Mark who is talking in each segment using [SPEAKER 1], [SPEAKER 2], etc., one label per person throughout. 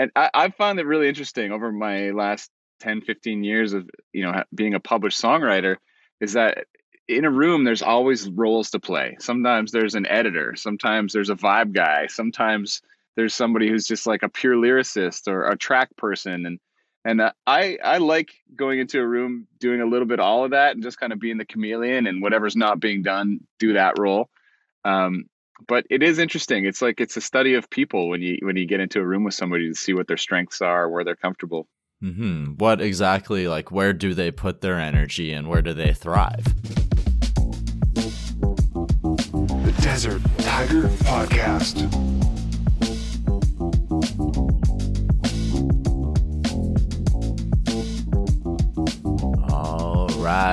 [SPEAKER 1] and I, I've found it really interesting over my last 10, 15 years of you know being a published songwriter is that in a room there's always roles to play. Sometimes there's an editor sometimes there's a vibe guy sometimes there's somebody who's just like a pure lyricist or a track person. And and uh, i i like going into a room doing a little bit all of that and just kind of being the chameleon and whatever's not being done do that role. Um, but it is interesting it's like it's a study of people when you when you get into a room with somebody to see what their strengths are where they're comfortable
[SPEAKER 2] Mm-hmm. what exactly like where do they put their energy and where do they thrive The
[SPEAKER 3] Desert Tiger Podcast.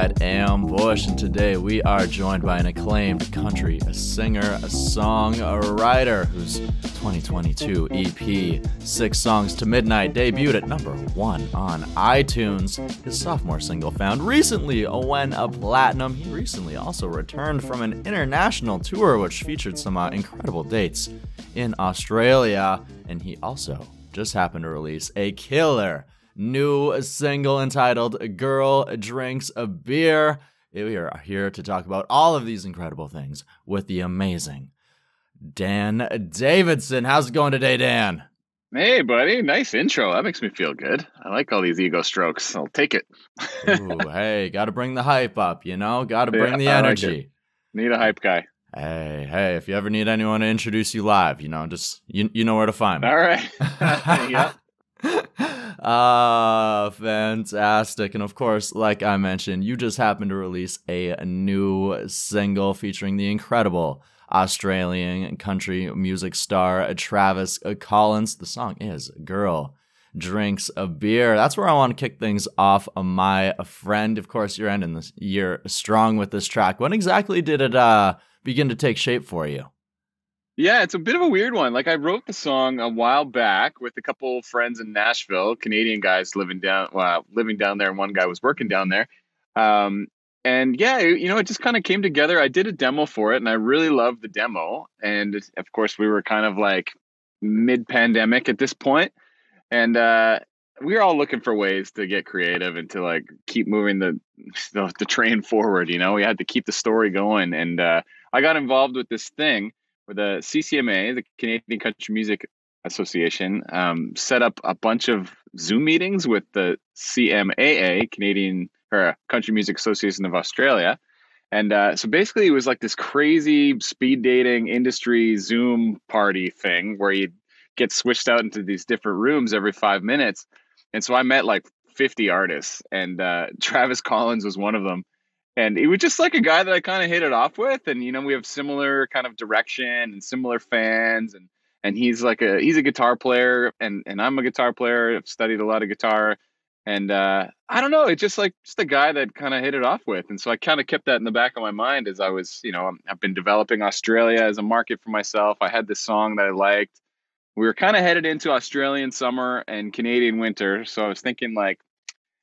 [SPEAKER 2] Right, Ambush, and today we are joined by an acclaimed country a singer, a songwriter whose 2022 EP, Six Songs to Midnight, debuted at number one on iTunes. His sophomore single found recently went a platinum. He recently also returned from an international tour, which featured some uh, incredible dates in Australia, and he also just happened to release a killer new single entitled Girl Drinks a Beer. We are here to talk about all of these incredible things with the amazing Dan Davidson. How's it going today, Dan?
[SPEAKER 1] Hey, buddy. Nice intro. That makes me feel good. I like all these ego strokes. I'll take it.
[SPEAKER 2] Ooh, hey, got to bring the hype up, you know? Got to bring yeah, the energy. Like
[SPEAKER 1] need a hype guy.
[SPEAKER 2] Hey, hey, if you ever need anyone to introduce you live, you know, just you you know where to find me.
[SPEAKER 1] All right.
[SPEAKER 2] yep. Ah, uh, fantastic. And of course, like I mentioned, you just happened to release a new single featuring the incredible Australian country music star Travis Collins. The song is Girl Drinks a Beer. That's where I want to kick things off. My friend, of course, you're ending this year strong with this track. When exactly did it uh, begin to take shape for you?
[SPEAKER 1] Yeah, it's a bit of a weird one. Like I wrote the song a while back with a couple friends in Nashville, Canadian guys living down, well, living down there, and one guy was working down there. Um, and yeah, you know, it just kind of came together. I did a demo for it, and I really loved the demo. And of course, we were kind of like mid-pandemic at this point, and uh, we were all looking for ways to get creative and to like keep moving the the, the train forward. You know, we had to keep the story going, and uh, I got involved with this thing the CCMA, the Canadian Country Music Association, um, set up a bunch of Zoom meetings with the CMAA, Canadian or Country Music Association of Australia. And uh, so basically, it was like this crazy speed dating industry Zoom party thing where you get switched out into these different rooms every five minutes. And so I met like 50 artists, and uh, Travis Collins was one of them and he was just like a guy that I kind of hit it off with, and you know we have similar kind of direction and similar fans, and and he's like a he's a guitar player, and and I'm a guitar player. I've studied a lot of guitar, and uh, I don't know, it's just like just a guy that kind of hit it off with, and so I kind of kept that in the back of my mind as I was, you know, I've been developing Australia as a market for myself. I had this song that I liked. We were kind of headed into Australian summer and Canadian winter, so I was thinking like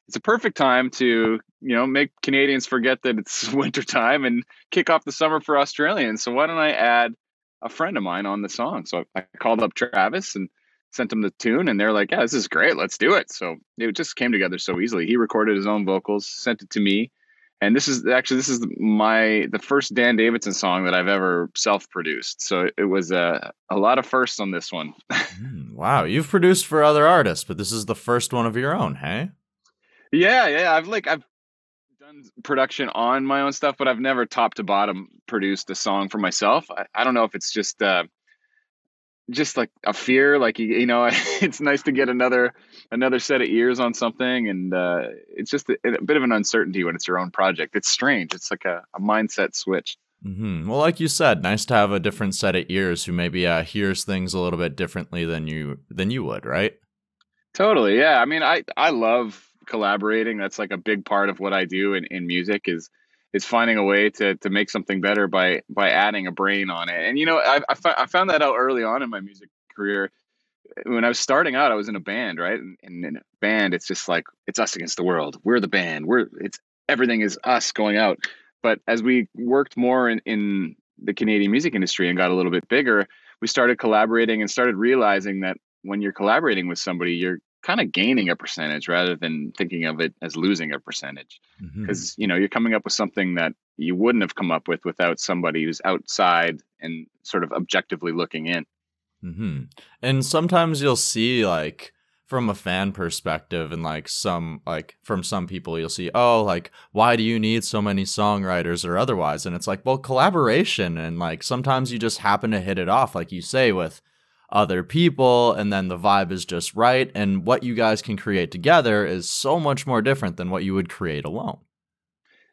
[SPEAKER 1] it's a perfect time to you know make Canadians forget that it's wintertime and kick off the summer for Australians. So why don't I add a friend of mine on the song? So I called up Travis and sent him the tune, and they're like, "Yeah, this is great. Let's do it." So it just came together so easily. He recorded his own vocals, sent it to me, and this is actually this is my the first Dan Davidson song that I've ever self-produced. So it was a a lot of firsts on this one.
[SPEAKER 2] Hmm, wow, you've produced for other artists, but this is the first one of your own, hey?
[SPEAKER 1] Yeah, yeah. I've like I've done production on my own stuff, but I've never top to bottom produced a song for myself. I, I don't know if it's just uh just like a fear like you, you know it's nice to get another another set of ears on something and uh it's just a, a bit of an uncertainty when it's your own project it's strange it's like a, a mindset switch
[SPEAKER 2] mm-hmm. well like you said nice to have a different set of ears who maybe uh hears things a little bit differently than you than you would right
[SPEAKER 1] totally yeah i mean i i love collaborating. That's like a big part of what I do in, in music is is finding a way to to make something better by by adding a brain on it. And you know, I found that out early on in my music career. When I was starting out, I was in a band, right? And, and in a band, it's just like it's us against the world. We're the band. We're it's everything is us going out. But as we worked more in, in the Canadian music industry and got a little bit bigger, we started collaborating and started realizing that when you're collaborating with somebody, you're kind of gaining a percentage rather than thinking of it as losing a percentage because mm-hmm. you know you're coming up with something that you wouldn't have come up with without somebody who's outside and sort of objectively looking in
[SPEAKER 2] mm-hmm. and sometimes you'll see like from a fan perspective and like some like from some people you'll see oh like why do you need so many songwriters or otherwise and it's like well collaboration and like sometimes you just happen to hit it off like you say with other people and then the vibe is just right and what you guys can create together is so much more different than what you would create alone.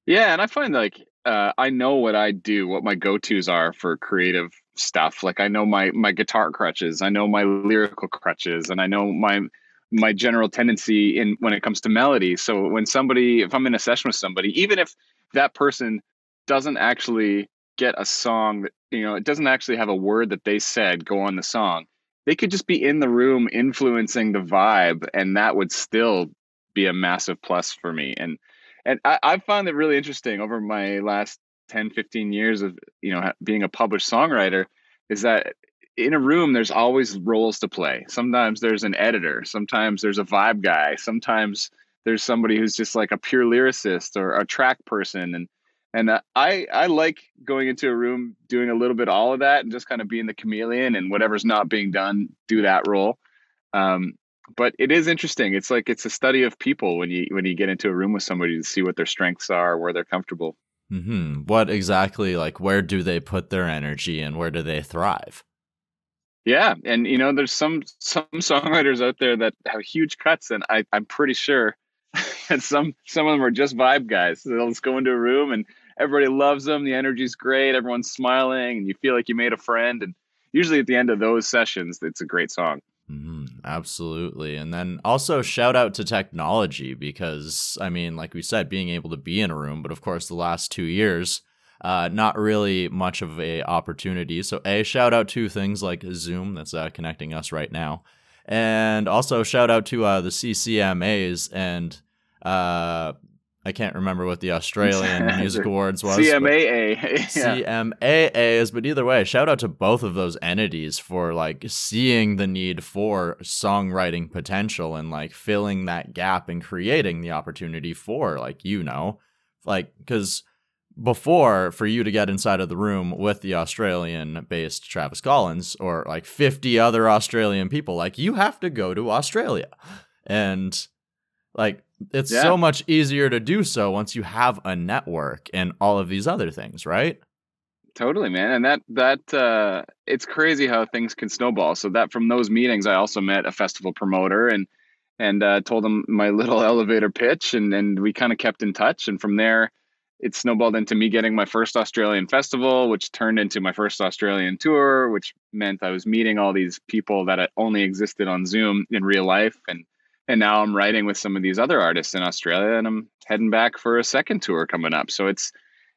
[SPEAKER 1] Yeah and i find like uh, i know what i do what my go-to's are for creative stuff. Like i know my my guitar crutches i know my lyrical crutches and i know my my general tendency in when it comes to melody. So when somebody if i'm in a session with somebody even if that person doesn't actually get a song that you know it doesn't actually have a word that they said go on the song they could just be in the room influencing the vibe and that would still be a massive plus for me. And and I, I found it really interesting over my last 10 15 years of you know being a published songwriter is that in a room there's always roles to play. Sometimes there's an editor sometimes there's a vibe guy sometimes there's somebody who's just like a pure lyricist or a track person and and uh, I I like going into a room doing a little bit of all of that and just kind of being the chameleon and whatever's not being done do that role. Um, but it is interesting. It's like it's a study of people when you when you get into a room with somebody to see what their strengths are, where they're comfortable.
[SPEAKER 2] Mm-hmm. What exactly like where do they put their energy and where do they thrive?
[SPEAKER 1] Yeah, and you know, there's some some songwriters out there that have huge cuts, and I I'm pretty sure that some some of them are just vibe guys. They'll just go into a room and everybody loves them. The energy's great. Everyone's smiling, and you feel like you made a friend. And usually at the end of those sessions, it's a great song.
[SPEAKER 2] Mm-hmm, absolutely. And then also shout out to technology because, I mean, like we said, being able to be in a room, but of course, the last two years, uh, not really much of a opportunity. So, a shout out to things like Zoom that's uh, connecting us right now, and also shout out to uh, the CCMAs and uh, I can't remember what the Australian Music Awards was.
[SPEAKER 1] CMAA.
[SPEAKER 2] yeah. CMAAs, but either way, shout out to both of those entities for like seeing the need for songwriting potential and like filling that gap and creating the opportunity for like you know, like because before for you to get inside of the room with the Australian based Travis Collins or like 50 other Australian people, like you have to go to Australia. And like it's yeah. so much easier to do so once you have a network and all of these other things, right?
[SPEAKER 1] Totally, man. And that that uh it's crazy how things can snowball. So that from those meetings I also met a festival promoter and and uh, told him my little elevator pitch and and we kind of kept in touch and from there it snowballed into me getting my first Australian festival, which turned into my first Australian tour, which meant I was meeting all these people that only existed on Zoom in real life and and now I'm writing with some of these other artists in Australia, and I'm heading back for a second tour coming up. So it's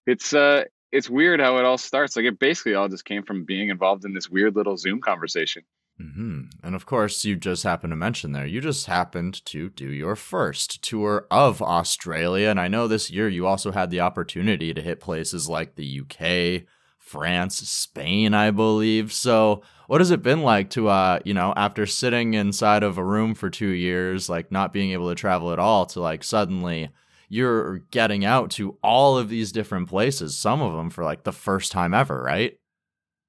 [SPEAKER 1] it's uh it's weird how it all starts. Like it basically all just came from being involved in this weird little Zoom conversation.
[SPEAKER 2] Mm-hmm. And of course, you just happened to mention there, you just happened to do your first tour of Australia. And I know this year you also had the opportunity to hit places like the UK, France, Spain, I believe. So, what has it been like to uh you know after sitting inside of a room for two years like not being able to travel at all to like suddenly you're getting out to all of these different places some of them for like the first time ever right?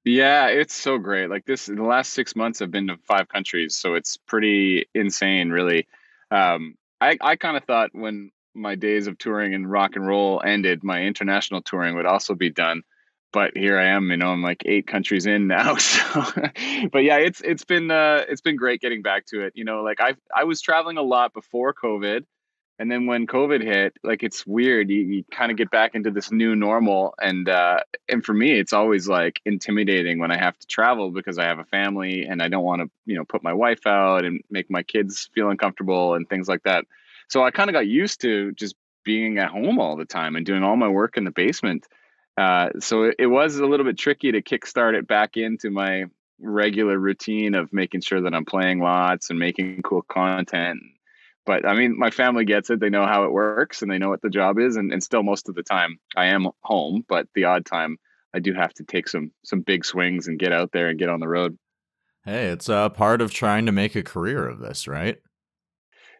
[SPEAKER 1] Yeah it's so great like this in the last six months i've been to five countries so it's pretty insane really. Um i i kind of thought when my days of touring and rock and roll ended my international touring would also be done but here I am, you know, I'm like eight countries in now. So, but yeah, it's it's been uh, it's been great getting back to it. You know, like I I was traveling a lot before COVID, and then when COVID hit, like it's weird. You, you kind of get back into this new normal, and uh, and for me, it's always like intimidating when I have to travel because I have a family and I don't want to you know put my wife out and make my kids feel uncomfortable and things like that. So I kind of got used to just being at home all the time and doing all my work in the basement uh, so it, it, was a little bit tricky to kickstart it back into my regular routine of making sure that I'm playing lots and making cool content. But I mean, my family gets it. They know how it works and they know what the job is. And, and still, most of the time, I am home. But the odd time, I do have to take some some big swings and get out there and get on the road.
[SPEAKER 2] Hey, it's a part of trying to make a career of this, right?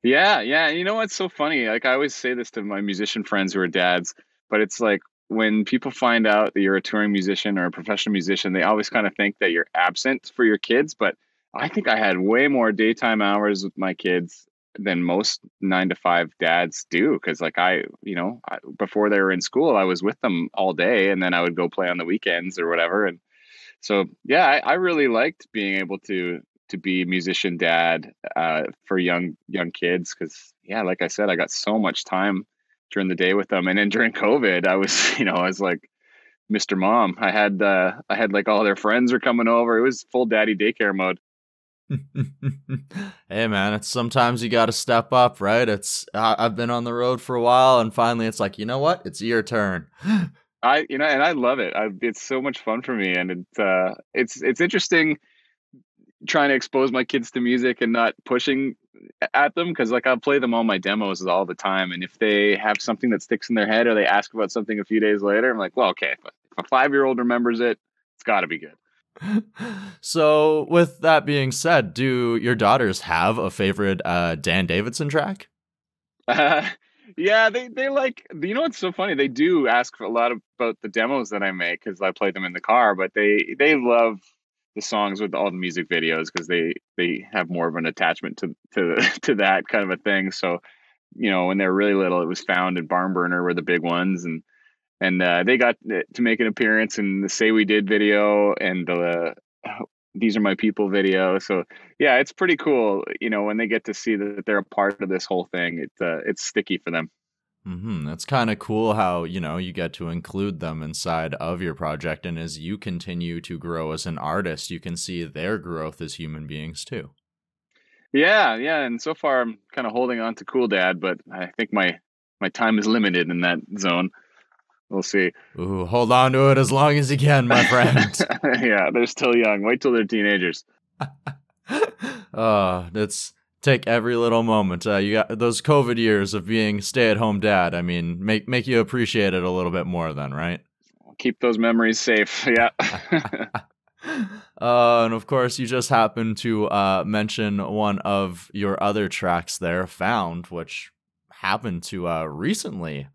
[SPEAKER 1] Yeah, yeah. You know what's so funny? Like I always say this to my musician friends who are dads, but it's like when people find out that you're a touring musician or a professional musician, they always kind of think that you're absent for your kids. But I think I had way more daytime hours with my kids than most nine to five dads do. Because, like, I, you know, I, before they were in school, I was with them all day and then I would go play on the weekends or whatever. And so, yeah, I, I really liked being able to to be musician dad uh, for young young kids because yeah like i said i got so much time during the day with them. And then during covid i was you know i was like mr mom i had uh i had like all their friends were coming over. It was full daddy daycare mode.
[SPEAKER 2] Hey man it's sometimes you got to step up right? It's I, i've been on the road for a while and finally it's like you know what? It's your turn.
[SPEAKER 1] I you know and i love it. I, it's so much fun for me and it's uh it's it's interesting trying to expose my kids to music and not pushing at them because like I'll play them all my demos all the time and if they have something that sticks in their head or they ask about something a few days later I'm like well okay if a, if a five year old remembers it it's got to be good.
[SPEAKER 2] So with that being said do your daughters have a favorite uh, Dan Davidson track?
[SPEAKER 1] Uh, yeah they they like you know what's so funny? They do ask a lot about the demos that I make because I play them in the car but they they love the songs with all the music videos because they they have more of an attachment to to to that kind of a thing. So, you know, when they were really little, it was found and Barn Burner were the big ones, and and uh, they got to make an appearance in the Say We Did video and the These Are My People video. So yeah, it's pretty cool. You know, when they get to see that they're a part of this whole thing, it's uh, it's sticky for them.
[SPEAKER 2] Mm-hmm. That's kind of cool how, you know, you get to include them inside of your project. And as you continue to grow as an artist, you can see their growth as human beings too.
[SPEAKER 1] Yeah, yeah. And so far I'm kind of holding on to Cool Dad, but I think my my time is limited in that zone. We'll see.
[SPEAKER 2] Ooh, hold on to it as long as you can, my friend.
[SPEAKER 1] yeah, they're still young. Wait till they're teenagers.
[SPEAKER 2] uh, that's take every little moment. Uh, you got those COVID years of being stay-at-home dad. I mean, make make you appreciate it a little bit more, then, right?
[SPEAKER 1] Keep those memories safe. Yeah.
[SPEAKER 2] uh, and of course, you just happened to uh, mention one of your other tracks there, "Found," which happened to uh, recently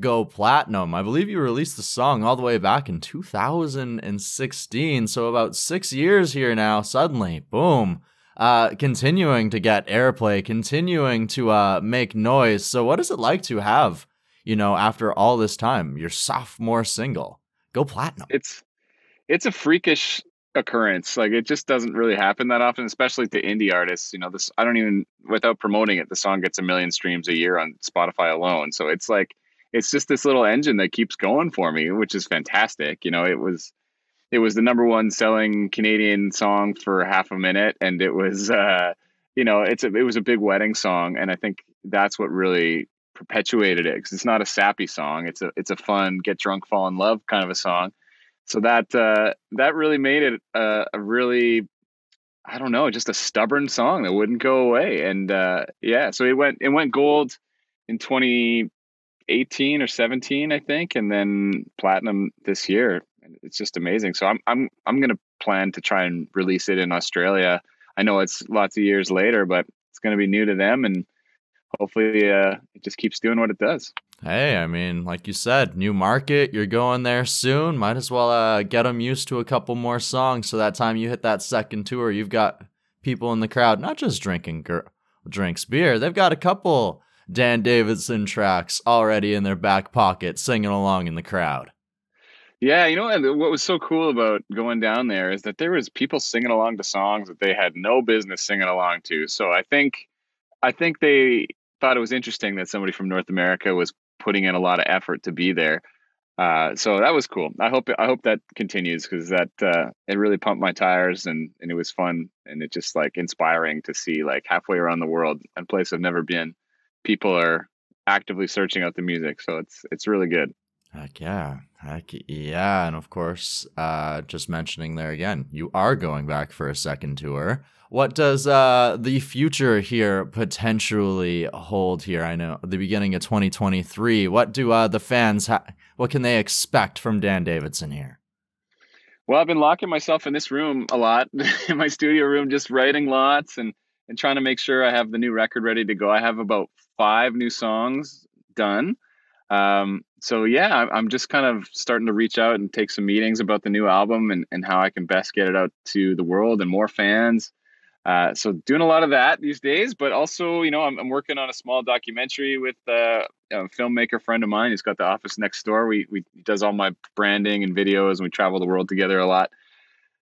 [SPEAKER 2] go platinum. I believe you released the song all the way back in 2016, so about six years here now. Suddenly, boom uh, continuing to get airplay, continuing to uh, make noise. So, what is it like to have, you know, after all this time, your sophomore single go platinum?
[SPEAKER 1] It's it's a freakish occurrence. Like it just doesn't really happen that often, especially to indie artists. You know, this I don't even without promoting it, the song gets a million streams a year on Spotify alone. So it's like it's just this little engine that keeps going for me, which is fantastic. You know, it was it was the number one selling Canadian song for half a minute, and it was uh, you know it's a, it was a big wedding song, and I think that's what really perpetuated it because it's not a sappy song. It's a it's a fun get drunk fall in love kind of a song. So that uh, that really made it a, a really I don't know just a stubborn song that wouldn't go away, and uh, yeah, so it went it went gold in 2018 or 17 I think, and then platinum this year it's just amazing. So I'm I'm I'm gonna plan to try and release it in Australia. I know it's lots of years later, but it's gonna be new to them, and hopefully uh, it just keeps doing what it does.
[SPEAKER 2] Hey, I mean, like you said, new market. You're going there soon. Might as well uh, get them used to a couple more songs. So that time you hit that second tour, you've got people in the crowd not just drinking gr- drinks beer. They've got a couple Dan Davidson tracks already in their back pocket, singing along in the crowd.
[SPEAKER 1] Yeah, you know what was so cool about going down there is that there was people singing along to songs that they had no business singing along to. So I think I think they thought it was interesting that somebody from North America was putting in a lot of effort to be there. Uh, so that was cool. I hope I hope that continues because that uh, it really pumped my tires and and it was fun and it just like inspiring to see like halfway around the world a place I've never been, people are actively searching out the music. So it's it's really good.
[SPEAKER 2] Heck yeah. Heck yeah. And of course, uh, just mentioning there again, you are going back for a second tour. What does uh, the future here potentially hold here? I know the beginning of 2023. What do uh, the fans, ha- what can they expect from Dan Davidson here?
[SPEAKER 1] Well, I've been locking myself in this room a lot, in my studio room, just writing lots and and trying to make sure I have the new record ready to go. I have about five new songs done. Um, so yeah, I'm just kind of starting to reach out and take some meetings about the new album and, and how I can best get it out to the world and more fans. Uh, so doing a lot of that these days, but also, you know, I'm, I'm working on a small documentary with uh, a filmmaker friend of mine. He's got the office next door. We we does all my branding and videos, and we travel the world together a lot.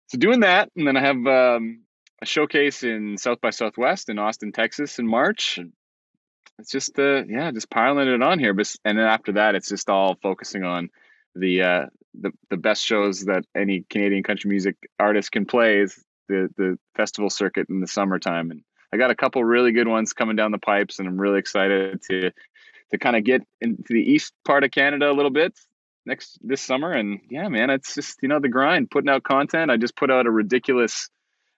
[SPEAKER 1] So doing that, and then I have um, a showcase in South by Southwest in Austin, Texas, in March. It's just uh, yeah, just piling it on here. But and then after that, it's just all focusing on the uh, the the best shows that any Canadian country music artist can play is the the festival circuit in the summertime, and I got a couple really good ones coming down the pipes, and I'm really excited to to kind of get into the east part of Canada a little bit next this summer. And yeah, man, it's just you know the grind, putting out content. I just put out a ridiculous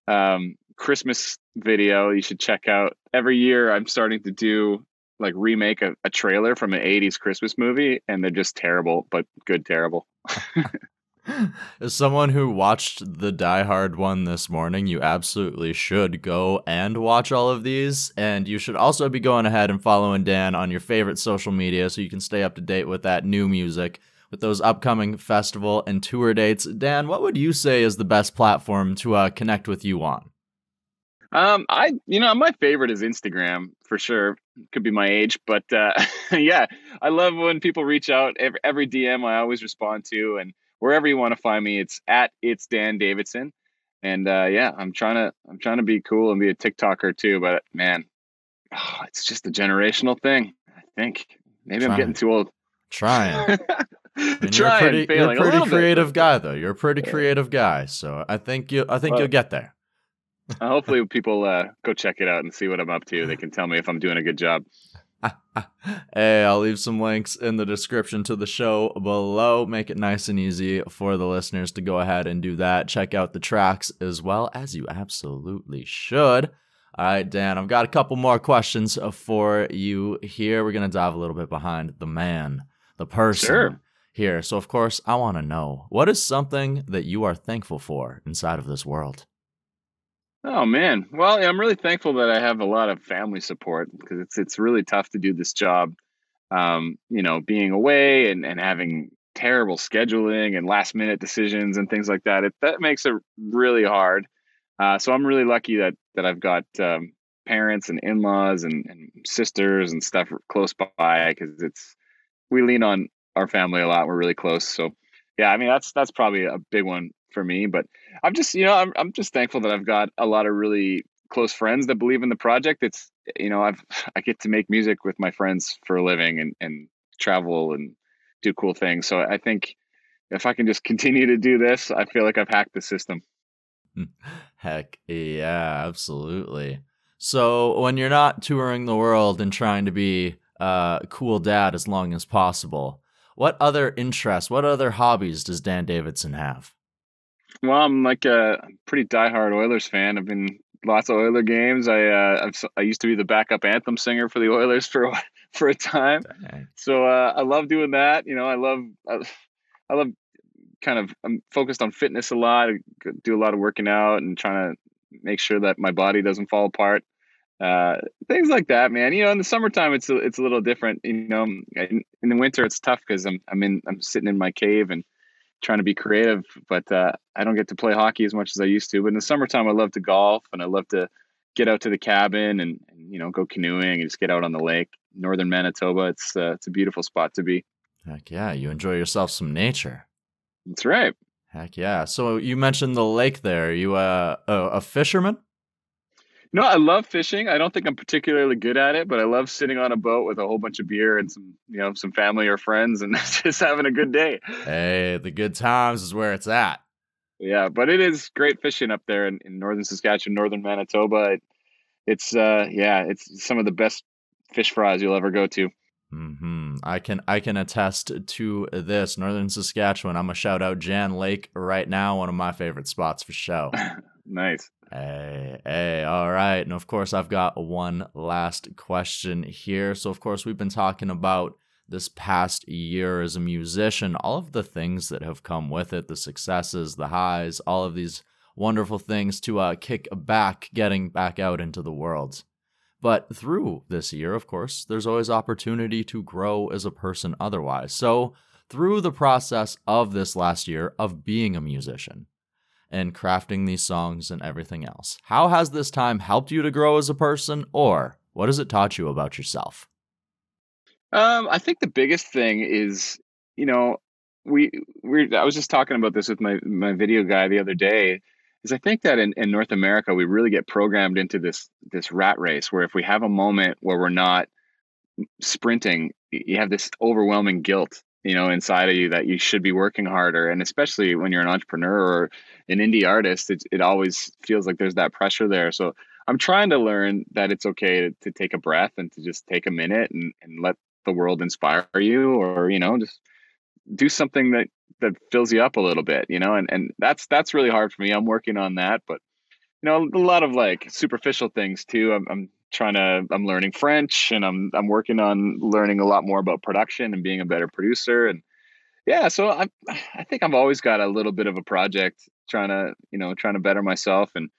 [SPEAKER 1] um, Christmas video you should check out. Every year, I'm starting to do like remake a, a trailer from an 80s Christmas movie, and they're just terrible, but good terrible.
[SPEAKER 2] As someone who watched the Die Hard one this morning, you absolutely should go and watch all of these. And you should also be going ahead and following Dan on your favorite social media so you can stay up to date with that new music, with those upcoming festival and tour dates. Dan, what would you say is the best platform to uh, connect with you on?
[SPEAKER 1] Um, I, you know, my favorite is Instagram for sure. Could be my age, but uh, yeah, I love when people reach out. Every, every DM I always respond to, and wherever you want to find me, it's at it's Dan Davidson. And uh, yeah, I'm trying to I'm trying to be cool and be a TikToker too. But man, oh, it's just a generational thing. I think maybe Trying. I'm getting too old.
[SPEAKER 2] Trying. And you're a pretty, you're a pretty creative bit. guy, though. You're a pretty creative guy, so I think you I think well, you'll get there.
[SPEAKER 1] Uh, hopefully, people uh, go check it out and see what I'm up to. They can tell me if I'm doing a good job.
[SPEAKER 2] hey, I'll leave some links in the description to the show below. Make it nice and easy for the listeners to go ahead and do that. Check out the tracks as well, as you absolutely should. All right, Dan, I've got a couple more questions for you here. We're going to dive a little bit behind the man, the person sure. here. So, of course, I want to know what is something that you are thankful for inside of this world?
[SPEAKER 1] Oh man, well, I'm really thankful that I have a lot of family support because it's it's really tough to do this job. Um, you know, being away and and having terrible scheduling and last minute decisions and things like that. It that makes it really hard. Uh, so I'm really lucky that that I've got um, parents and in laws and, and sisters and stuff close by because it's we lean on our family a lot. We're really close. So yeah, I mean that's that's probably a big one for me. But I'm just, you know, I'm I'm just thankful that I've got a lot of really close friends that believe in the project. It's you know, I've I get to make music with my friends for a living and and travel and do cool things. So I think if I can just continue to do this, I feel like I've hacked the system.
[SPEAKER 2] Heck yeah, absolutely. So when you're not touring the world and trying to be a cool dad as long as possible, what other interests, what other hobbies does Dan Davidson have?
[SPEAKER 1] Well, I'm like a pretty diehard Oilers fan. I've been lots of Oiler games. I uh, I've, i used to be the backup anthem singer for the Oilers for for a time. So uh, I love doing that. You know, I love I, I love kind of I'm focused on fitness a lot. I do a lot of working out and trying to make sure that my body doesn't fall apart. Uh, things like that, man. You know, in the summertime, it's a, it's a little different. You know, in, in the winter, it's tough because I'm I'm in I'm sitting in my cave and trying to be creative, but uh, I don't get to play hockey as much as I used to. But in the summertime, I love to golf and I love to get out to the cabin and, and you know go canoeing and just get out on the lake. Northern Manitoba, it's uh, it's a beautiful spot to be.
[SPEAKER 2] Heck yeah, you enjoy yourself some nature.
[SPEAKER 1] That's right.
[SPEAKER 2] Heck yeah. So you mentioned the lake there. Are you uh, a, a
[SPEAKER 1] No, I love fishing. I don't think I'm particularly good at it, but I love sitting on a boat with a whole bunch of beer and some, you know, some family or friends and just having a good day.
[SPEAKER 2] Hey, the good times is where it's at.
[SPEAKER 1] Yeah, but it is great fishing up there in, in northern Saskatchewan, northern Manitoba. It, it's uh yeah, it's some of the best fish fries you'll ever go to.
[SPEAKER 2] Hmm. I can I can attest to this. Northern Saskatchewan. I'm gonna shout out Jan Lake right now. One of my favorite spots for show.
[SPEAKER 1] nice.
[SPEAKER 2] Hey, hey, all right. And of course, I've got one last question here. So, of course, we've been talking about this past year as a musician, all of the things that have come with it, the successes, the highs, all of these wonderful things to uh, kick back, getting back out into the world. But through this year, of course, there's always opportunity to grow as a person otherwise. So, through the process of this last year of being a musician and crafting these songs and everything else, how has this time helped you to grow as a person, or what has it taught you about yourself?
[SPEAKER 1] Um, I think the biggest thing is, you know, we we I was just talking about this with my my video guy the other day. Is I think that in, in North America we really get programmed into this this rat race where if we have a moment where we're not sprinting, you have this overwhelming guilt, you know, inside of you that you should be working harder. And especially when you're an entrepreneur or an indie artist, it it always feels like there's that pressure there. So I'm trying to learn that it's okay to, to take a breath and to just take a minute and, and let the world inspire you or you know just do something that that fills you up a little bit you know and and that's that's really hard for me i'm working on that but you know a lot of like superficial things too i'm, I'm trying to i'm learning french and i'm i'm working on learning a lot more about production and being a better producer and yeah so i i think i've always got a little bit of a project trying to you know trying to better myself and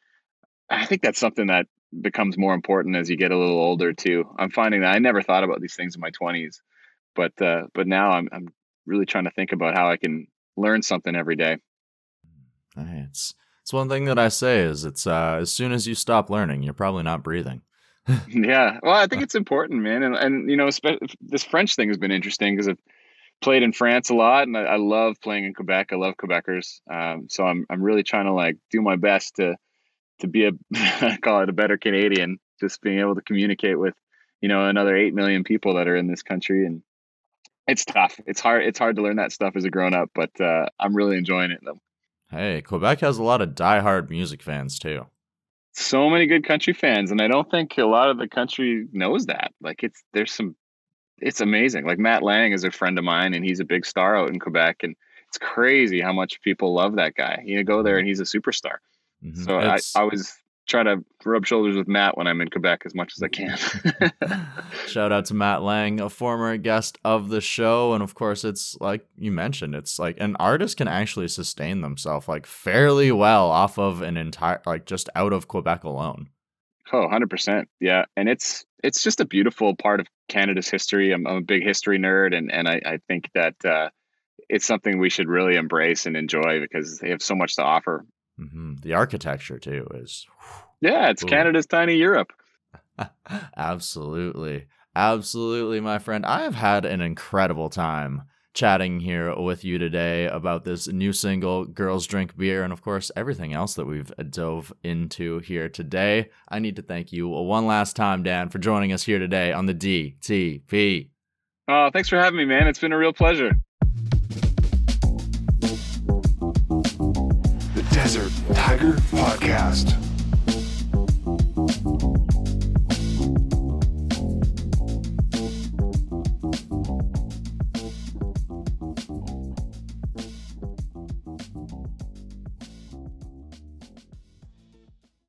[SPEAKER 1] i think that's something that becomes more important as you get a little older too. I'm finding that I never thought about these things in my 20s, but uh, but now I'm I'm really trying to think about how I can learn something every day.
[SPEAKER 2] It's it's one thing that I say is it's uh, as soon as you stop learning, you're probably not breathing.
[SPEAKER 1] yeah, well, I think it's important, man, and and you know, this French thing has been interesting because I've played in France a lot, and I, I, love playing in Quebec. I love Quebecers, um, so I'm I'm really trying to like do my best to to be a call it a better Canadian, just being able to communicate with, you know, another eight million people that are in this country, and it's tough. It's hard. It's hard to learn that stuff as a grown up, but uh, I'm really enjoying it though.
[SPEAKER 2] Hey, Quebec has a lot of diehard music fans too.
[SPEAKER 1] So many good country fans, and I don't think a lot of the country knows that. Like, it's there's some, it's amazing. Like Matt Lang is a friend of mine, and he's a big star out in Quebec, and it's crazy how much people love that guy. You know, go there and he's a superstar. Mm-hmm. So I, I was trying to rub shoulders with Matt when I'm in Quebec as much as I can.
[SPEAKER 2] Shout out to Matt Lang, a former guest of the show. And of course, it's like you mentioned, it's like an artist can actually sustain themselves like fairly well off of an entire, like just out of Quebec alone.
[SPEAKER 1] Oh, 100%. Yeah. And it's, it's just a beautiful part of Canada's history. I'm, I'm a big history nerd. And, and I, I think that, uh, it's something we should really embrace and enjoy because they have so much to offer
[SPEAKER 2] Mm-hmm. The architecture too is.
[SPEAKER 1] Yeah, it's. Canada's tiny Europe.
[SPEAKER 2] Absolutely. Absolutely, my friend. I have had an incredible time chatting here with you today about this new single, Girls Drink Beer, and of course, everything else that we've dove into here today. I need to thank you one last time, Dan, for joining us here today on the DTP.
[SPEAKER 1] Oh, thanks for having me, man. It's been a real pleasure.
[SPEAKER 3] Tiger Podcast.